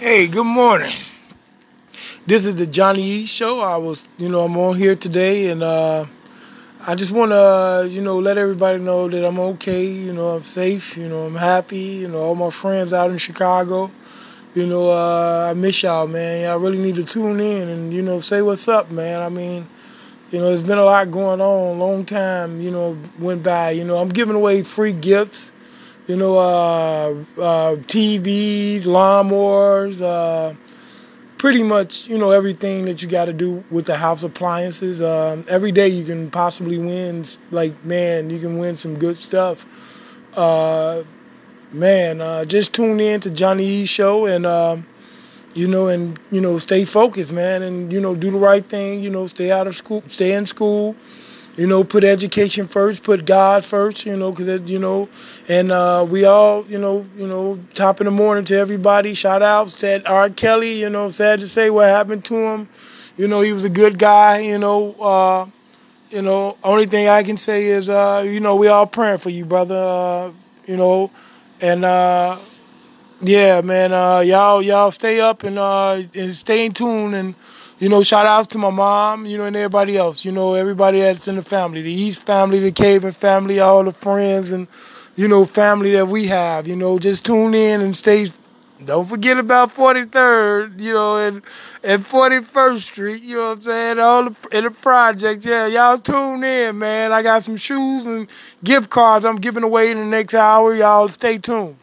Hey, good morning. This is the Johnny E show. I was, you know, I'm on here today and uh I just want to, you know, let everybody know that I'm okay, you know, I'm safe, you know, I'm happy, you know, all my friends out in Chicago, you know, uh I miss y'all, man. Y'all really need to tune in and, you know, say what's up, man. I mean, you know, there's been a lot going on, long time, you know, went by, you know, I'm giving away free gifts you know, uh, uh, TVs, lawnmowers, uh, pretty much, you know, everything that you got to do with the house appliances. Um, every day you can possibly win, like, man, you can win some good stuff. Uh, man, uh, just tune in to Johnny E's show and, you know, and, you know, stay focused, man, and, you know, do the right thing, you know, stay out of school, stay in school you know, put education first, put God first, you know, because you know, and uh, we all, you know, you know, top in the morning to everybody. Shout outs to R. Kelly, you know, sad to say what happened to him. You know, he was a good guy. You know, uh, you know, only thing I can say is, uh, you know, we all praying for you, brother. Uh, you know, and uh, yeah, man, uh, y'all y'all stay up and uh, and stay in tune and you know, shout outs to my mom, you know, and everybody else, you know, everybody that's in the family, the East family, the Caven family, all the friends and, you know, family that we have, you know, just tune in and stay. Don't forget about 43rd, you know, and, and 41st Street, you know what I'm saying? All the, in the project, yeah, y'all tune in, man. I got some shoes and gift cards I'm giving away in the next hour. Y'all stay tuned.